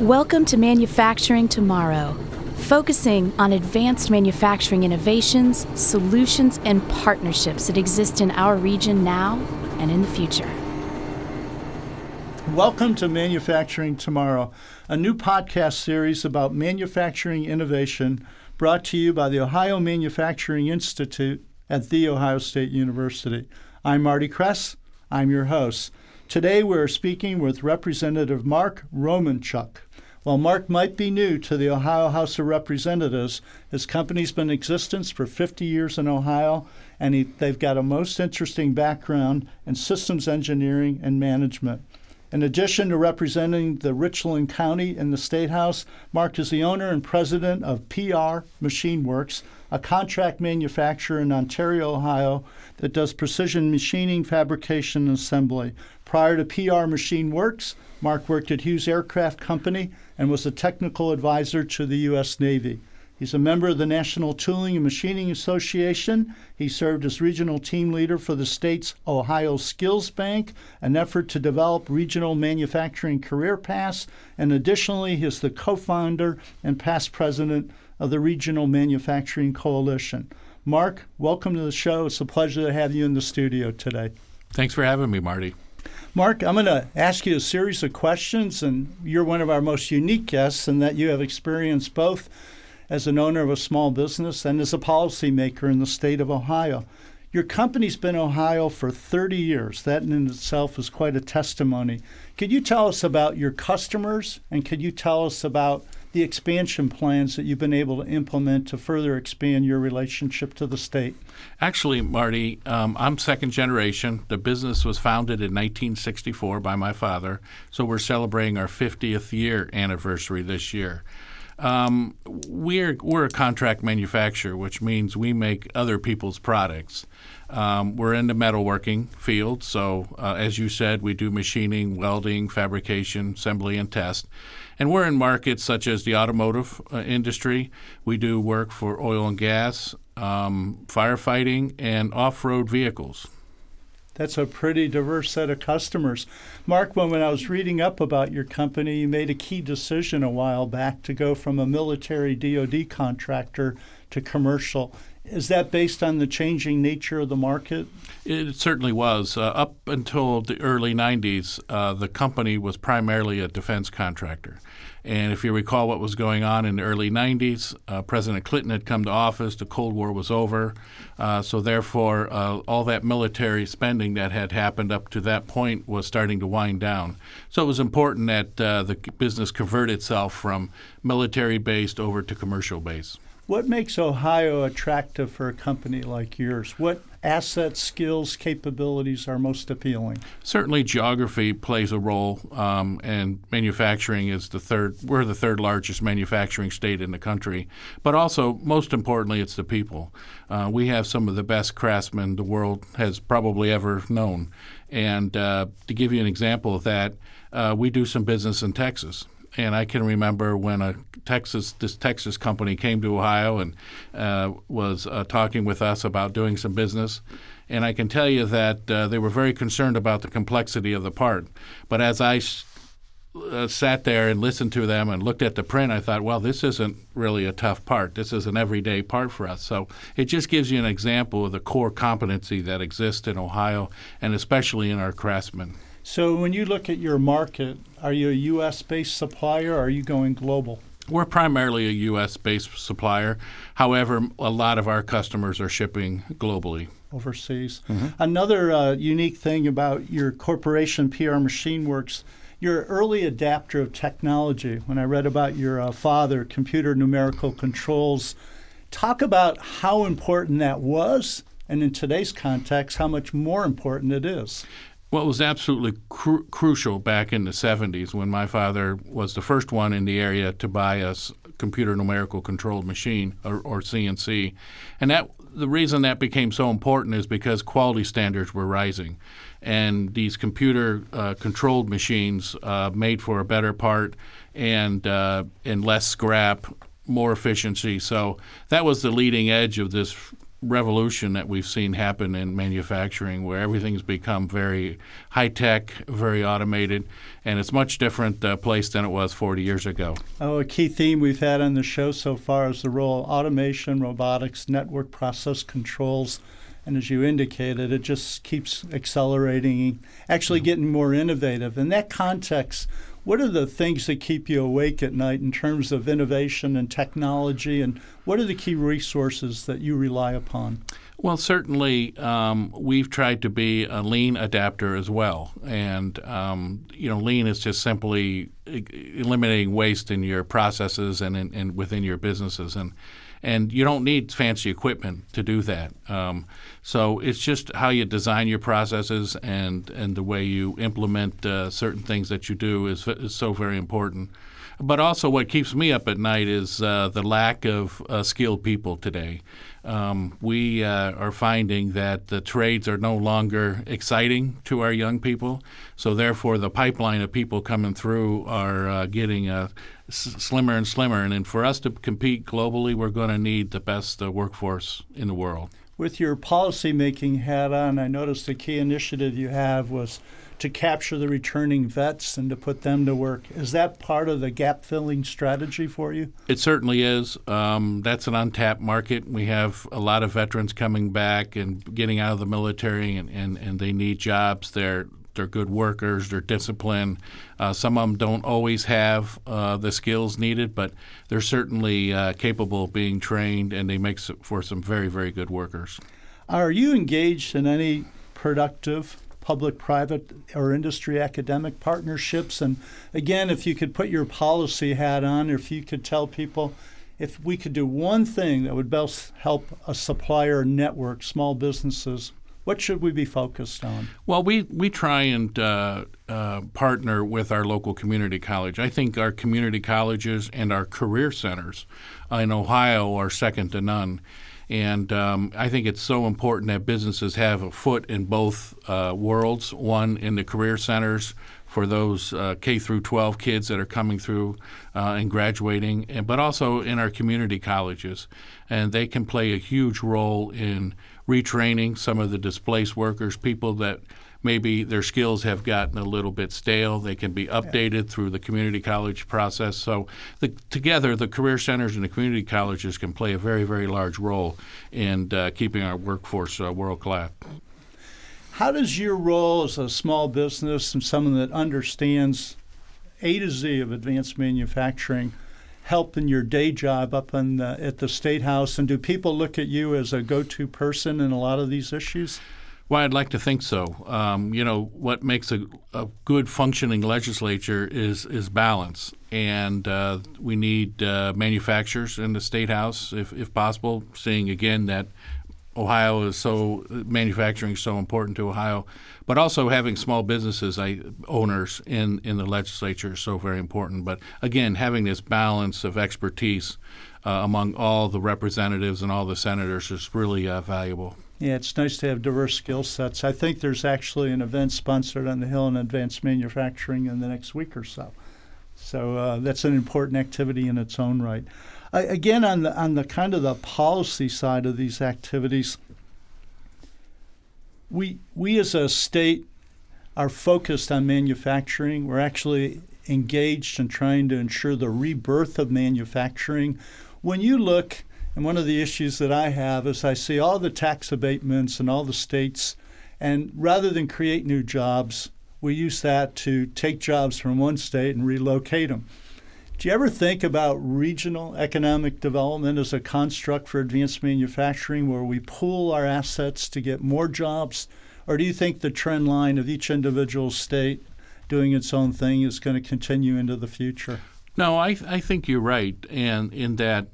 Welcome to Manufacturing Tomorrow, focusing on advanced manufacturing innovations, solutions, and partnerships that exist in our region now and in the future. Welcome to Manufacturing Tomorrow, a new podcast series about manufacturing innovation brought to you by the Ohio Manufacturing Institute at The Ohio State University. I'm Marty Kress. I'm your host. Today we're speaking with Representative Mark Romanchuk. While Mark might be new to the Ohio House of Representatives, his company's been in existence for 50 years in Ohio, and he, they've got a most interesting background in systems engineering and management. In addition to representing the Richland County in the State House, Mark is the owner and president of PR Machine Works, a contract manufacturer in Ontario, Ohio that does precision machining, fabrication, and assembly. Prior to PR Machine Works, Mark worked at Hughes Aircraft Company and was a technical advisor to the U.S. Navy. He's a member of the National Tooling and Machining Association. He served as regional team leader for the state's Ohio Skills Bank, an effort to develop regional manufacturing career paths. And additionally, he's the co founder and past president of the Regional Manufacturing Coalition. Mark, welcome to the show. It's a pleasure to have you in the studio today. Thanks for having me, Marty. Mark, I'm going to ask you a series of questions, and you're one of our most unique guests in that you have experience both as an owner of a small business and as a policymaker in the state of Ohio. Your company's been Ohio for 30 years. That in itself is quite a testimony. Could you tell us about your customers and could you tell us about the expansion plans that you've been able to implement to further expand your relationship to the state? Actually, Marty, um, I'm second generation. The business was founded in 1964 by my father, so we're celebrating our 50th year anniversary this year. Um, we're we're a contract manufacturer, which means we make other people's products. Um, we're in the metalworking field, so uh, as you said, we do machining, welding, fabrication, assembly, and test. And we're in markets such as the automotive uh, industry. We do work for oil and gas, um, firefighting, and off-road vehicles. That's a pretty diverse set of customers. Mark, when, when I was reading up about your company, you made a key decision a while back to go from a military DoD contractor to commercial. Is that based on the changing nature of the market? It certainly was. Uh, up until the early 90s, uh, the company was primarily a defense contractor. And if you recall what was going on in the early 90s, uh, President Clinton had come to office, the Cold War was over. Uh, so, therefore, uh, all that military spending that had happened up to that point was starting to wind down. So, it was important that uh, the business convert itself from military based over to commercial based. What makes Ohio attractive for a company like yours? What assets, skills, capabilities are most appealing? Certainly, geography plays a role, um, and manufacturing is the third. We're the third largest manufacturing state in the country, but also, most importantly, it's the people. Uh, we have some of the best craftsmen the world has probably ever known, and uh, to give you an example of that, uh, we do some business in Texas and I can remember when a Texas this Texas company came to Ohio and uh, was uh, talking with us about doing some business. And I can tell you that uh, they were very concerned about the complexity of the part. But as I uh, sat there and listened to them and looked at the print, I thought, well, this isn't really a tough part. This is an everyday part for us. So it just gives you an example of the core competency that exists in Ohio and especially in our craftsmen. So when you look at your market, are you a U.S. based supplier or are you going global? We're primarily a U.S. based supplier. However, a lot of our customers are shipping globally. Overseas. Mm-hmm. Another uh, unique thing about your corporation, PR Machine Works, you're an early adapter of technology. When I read about your uh, father, computer numerical controls, talk about how important that was, and in today's context, how much more important it is. It was absolutely cru- crucial back in the 70s when my father was the first one in the area to buy a computer numerical controlled machine or, or CNC. And that the reason that became so important is because quality standards were rising. And these computer uh, controlled machines uh, made for a better part and, uh, and less scrap, more efficiency. So that was the leading edge of this revolution that we've seen happen in manufacturing where everything's become very high tech, very automated, and it's much different uh, place than it was 40 years ago. Oh, a key theme we've had on the show so far is the role of automation, robotics, network process controls. And as you indicated, it just keeps accelerating, actually getting more innovative. In that context, what are the things that keep you awake at night in terms of innovation and technology? And what are the key resources that you rely upon? Well, certainly, um, we've tried to be a lean adapter as well, and um, you know, lean is just simply eliminating waste in your processes and, in, and within your businesses, and and you don't need fancy equipment to do that. Um, so it's just how you design your processes and and the way you implement uh, certain things that you do is, is so very important. But also, what keeps me up at night is uh, the lack of uh, skilled people today. Um, we uh, are finding that the trades are no longer exciting to our young people, so therefore the pipeline of people coming through are uh, getting uh, s- slimmer and slimmer. And, and for us to compete globally, we're going to need the best uh, workforce in the world. With your policymaking hat on, I noticed the key initiative you have was to capture the returning vets and to put them to work. Is that part of the gap filling strategy for you? It certainly is. Um, that's an untapped market. We have a lot of veterans coming back and getting out of the military, and, and, and they need jobs. They're they're good workers. They're disciplined. Uh, some of them don't always have uh, the skills needed, but they're certainly uh, capable of being trained, and they make for some very, very good workers. Are you engaged in any productive public private or industry academic partnerships? And again, if you could put your policy hat on, if you could tell people if we could do one thing that would best help a supplier network, small businesses, what should we be focused on? Well, we, we try and uh, uh, partner with our local community college. I think our community colleges and our career centers in Ohio are second to none. And um, I think it's so important that businesses have a foot in both uh, worlds. One in the career centers for those uh, K through 12 kids that are coming through uh, and graduating, and, but also in our community colleges, and they can play a huge role in retraining some of the displaced workers, people that maybe their skills have gotten a little bit stale. They can be updated through the community college process. So, the, together, the career centers and the community colleges can play a very, very large role in uh, keeping our workforce uh, world class. How does your role as a small business and someone that understands A to Z of advanced manufacturing help in your day job up in the, at the State House? And do people look at you as a go to person in a lot of these issues? Well, I'd like to think so. Um, you know, what makes a, a, good functioning legislature is is balance, and uh, we need uh, manufacturers in the state house, if, if possible. Seeing again that Ohio is so manufacturing is so important to Ohio, but also having small businesses I, owners in in the legislature is so very important. But again, having this balance of expertise uh, among all the representatives and all the senators is really uh, valuable. Yeah, it's nice to have diverse skill sets. I think there's actually an event sponsored on the Hill in advanced manufacturing in the next week or so. So uh, that's an important activity in its own right. Again, on the on the kind of the policy side of these activities, we we as a state are focused on manufacturing. We're actually engaged in trying to ensure the rebirth of manufacturing. When you look and one of the issues that I have is I see all the tax abatements in all the states, and rather than create new jobs, we use that to take jobs from one state and relocate them. Do you ever think about regional economic development as a construct for advanced manufacturing where we pool our assets to get more jobs? Or do you think the trend line of each individual state doing its own thing is going to continue into the future? No, I, I think you're right, and in that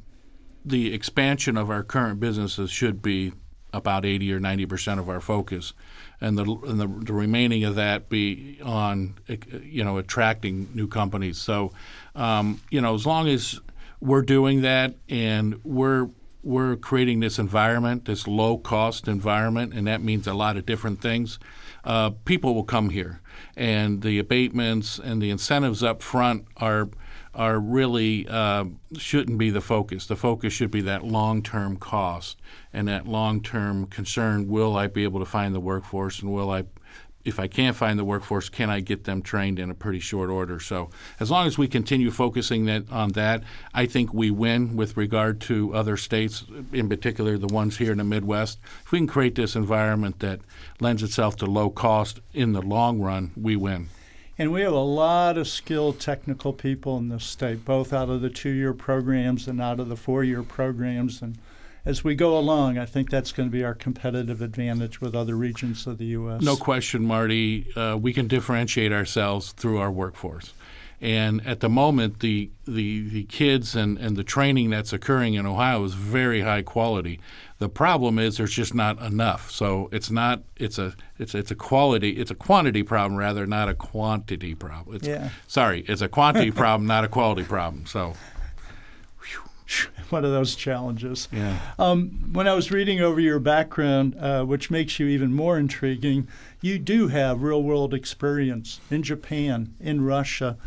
the expansion of our current businesses should be about 80 or 90 percent of our focus, and the and the, the, remaining of that be on you know attracting new companies. So, um, you know, as long as we're doing that and we're we're creating this environment, this low cost environment, and that means a lot of different things. Uh, people will come here, and the abatements and the incentives up front are are really uh, shouldn't be the focus. The focus should be that long-term cost and that long-term concern. Will I be able to find the workforce, and will I if I can't find the workforce, can I get them trained in a pretty short order? So as long as we continue focusing that on that, I think we win with regard to other states, in particular the ones here in the Midwest. If we can create this environment that lends itself to low cost in the long run, we win. And we have a lot of skilled technical people in this state, both out of the two-year programs and out of the four-year programs, and as we go along, I think that's going to be our competitive advantage with other regions of the U.S. No question, Marty. Uh, we can differentiate ourselves through our workforce. And at the moment, the, the, the kids and, and the training that's occurring in Ohio is very high quality. The problem is there's just not enough. So it's not it's a it's it's a quality it's a quantity problem rather not a quantity problem. It's, yeah. Sorry, it's a quantity problem, not a quality problem. So one of those challenges. Yeah. Um, when I was reading over your background, uh, which makes you even more intriguing, you do have real world experience in Japan, in Russia.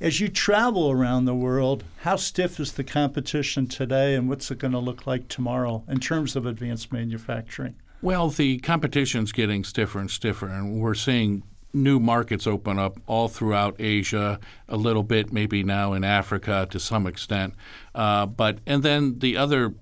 As you travel around the world, how stiff is the competition today, and what's it going to look like tomorrow in terms of advanced manufacturing? Well, the competition's getting stiffer and stiffer, and we're seeing new markets open up all throughout Asia, a little bit maybe now in Africa to some extent. Uh, but and then the other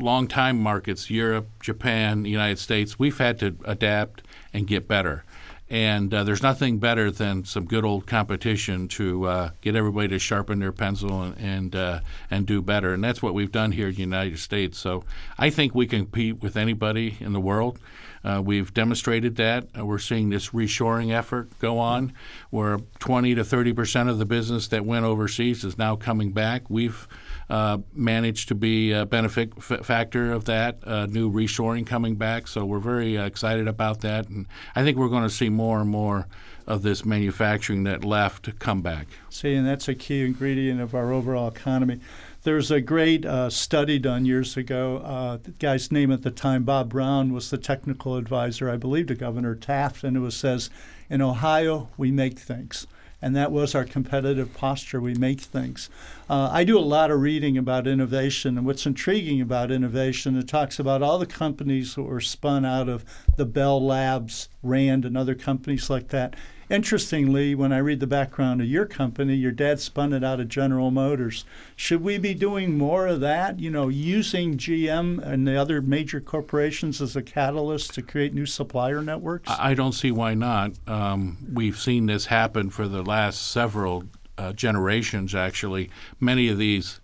long time markets, Europe, Japan, United States, we've had to adapt and get better. And uh, there's nothing better than some good old competition to uh, get everybody to sharpen their pencil and and, uh, and do better. And that's what we've done here in the United States. So I think we can compete with anybody in the world. Uh, we've demonstrated that. Uh, we're seeing this reshoring effort go on, where 20 to 30 percent of the business that went overseas is now coming back. We've uh, managed to be a benefit factor of that uh, new reshoring coming back. So we're very uh, excited about that, and I think we're going to see more and more of this manufacturing that left come back. See, and that's a key ingredient of our overall economy. There's a great uh, study done years ago. Uh, the guy's name at the time, Bob Brown, was the technical advisor, I believe, to Governor Taft, and it was says, "In Ohio, we make things." And that was our competitive posture. We make things. Uh, I do a lot of reading about innovation, and what's intriguing about innovation, it talks about all the companies that were spun out of the Bell Labs, Rand, and other companies like that. Interestingly, when I read the background of your company, your dad spun it out of General Motors. Should we be doing more of that? You know, using GM and the other major corporations as a catalyst to create new supplier networks? I don't see why not. Um, we've seen this happen for the last several uh, generations, actually. Many of these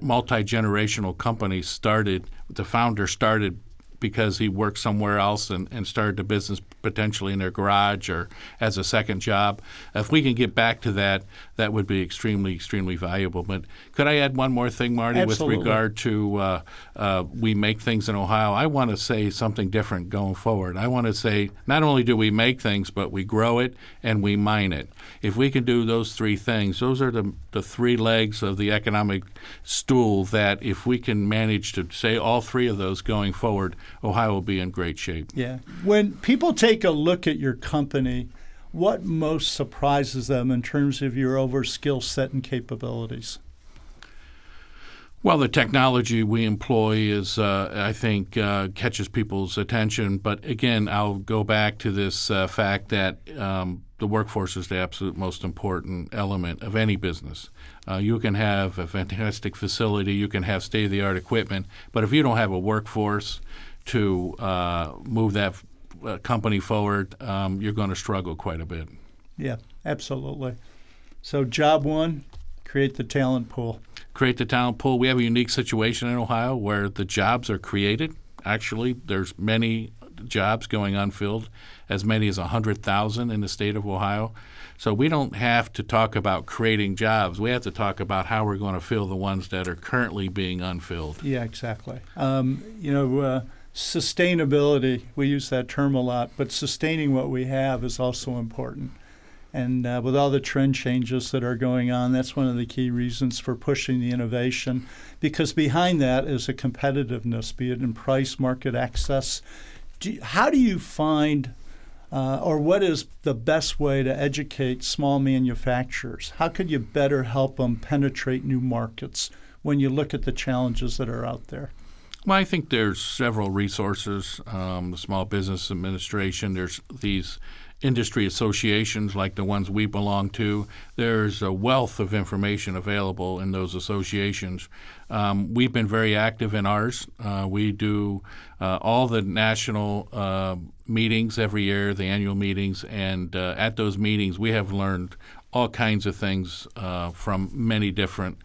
multi generational companies started, the founder started because he worked somewhere else and, and started a business potentially in their garage or as a second job. If we can get back to that, that would be extremely, extremely valuable. But could I add one more thing, Marty, Absolutely. with regard to uh, uh, we make things in Ohio? I want to say something different going forward. I want to say not only do we make things, but we grow it and we mine it. If we can do those three things, those are the, the three legs of the economic stool that if we can manage to say all three of those going forward, Ohio will be in great shape. Yeah. When people take a look at your company, what most surprises them in terms of your over skill set and capabilities? Well, the technology we employ is, uh, I think, uh, catches people's attention. But again, I'll go back to this uh, fact that um, the workforce is the absolute most important element of any business. Uh, you can have a fantastic facility, you can have state of the art equipment, but if you don't have a workforce to uh, move that uh, company forward, um, you're going to struggle quite a bit. Yeah, absolutely. So, job one create the talent pool. Create the talent pool. We have a unique situation in Ohio where the jobs are created. Actually, there's many jobs going unfilled, as many as 100,000 in the state of Ohio. So we don't have to talk about creating jobs. We have to talk about how we're going to fill the ones that are currently being unfilled. Yeah, exactly. Um, you know, uh, sustainability, we use that term a lot, but sustaining what we have is also important. And uh, with all the trend changes that are going on, that's one of the key reasons for pushing the innovation, because behind that is a competitiveness, be it in price, market access. Do you, how do you find uh, or what is the best way to educate small manufacturers? How could you better help them penetrate new markets when you look at the challenges that are out there? Well, I think there's several resources. Um, the Small Business Administration, there's these industry associations like the ones we belong to. There's a wealth of information available in those associations. Um, we've been very active in ours. Uh, we do uh, all the national uh, meetings every year, the annual meetings, and uh, at those meetings, we have learned all kinds of things uh, from many different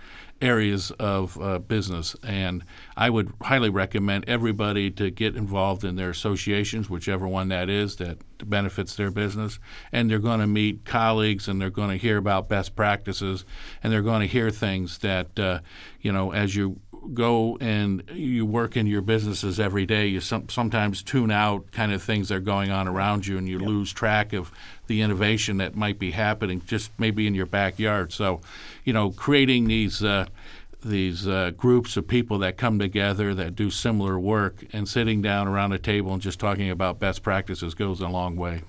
areas of uh, business. And I would highly recommend everybody to get involved in their associations, whichever one that is, that benefits their business. And they're going to meet colleagues and they're going to hear about best practices and they're going to hear things that, uh, you know, as you go and you work in your businesses every day, you some, sometimes tune out kind of things that are going on around you, and you yep. lose track of the innovation that might be happening just maybe in your backyard. So, you know, creating these. Uh, these uh, groups of people that come together that do similar work and sitting down around a table and just talking about best practices goes a long way.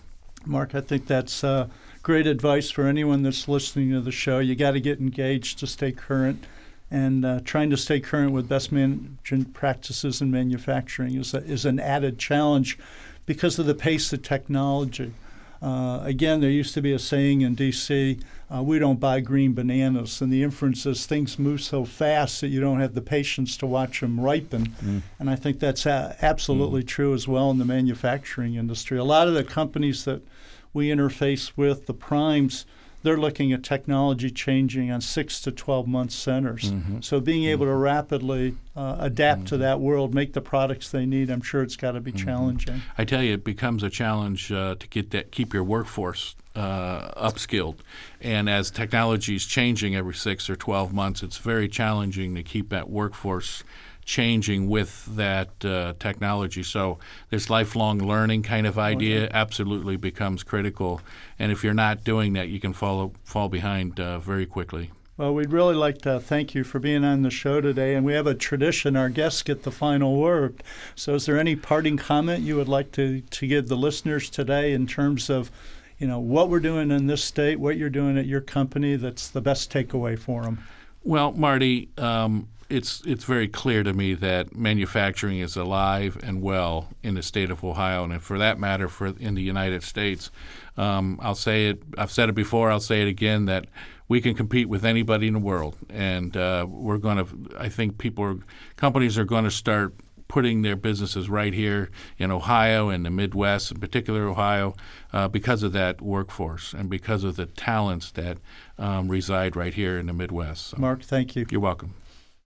Mark, I think that's uh, great advice for anyone that's listening to the show. You got to get engaged to stay current and uh, trying to stay current with best management practices in manufacturing is, a, is an added challenge because of the pace of technology. Uh, again, there used to be a saying in D.C. Uh, we don't buy green bananas, and the inference is things move so fast that you don't have the patience to watch them ripen. Mm. And I think that's a- absolutely mm. true as well in the manufacturing industry. A lot of the companies that we interface with, the primes, they're looking at technology changing on six to 12 month centers. Mm-hmm. So being able mm-hmm. to rapidly uh, adapt mm-hmm. to that world, make the products they need, I'm sure it's got to be mm-hmm. challenging. I tell you, it becomes a challenge uh, to get that, keep your workforce uh, upskilled. And as technology is changing every six or 12 months, it's very challenging to keep that workforce changing with that uh, technology. So this lifelong learning kind of idea oh, yeah. absolutely becomes critical. And if you're not doing that, you can follow fall behind uh, very quickly. Well, we'd really like to thank you for being on the show today. And we have a tradition our guests get the final word. So, is there any parting comment you would like to, to give the listeners today in terms of you know what we're doing in this state, what you're doing at your company that's the best takeaway for them? Well, Marty, um, it's it's very clear to me that manufacturing is alive and well in the state of Ohio, and for that matter, for in the United States. Um, I'll say it. I've said it before. I'll say it again. That we can compete with anybody in the world, and uh, we're going to. I think people, are, companies are going to start putting their businesses right here in Ohio and the Midwest, in particular Ohio, uh, because of that workforce and because of the talents that um, reside right here in the Midwest. So, Mark, thank you. You're welcome.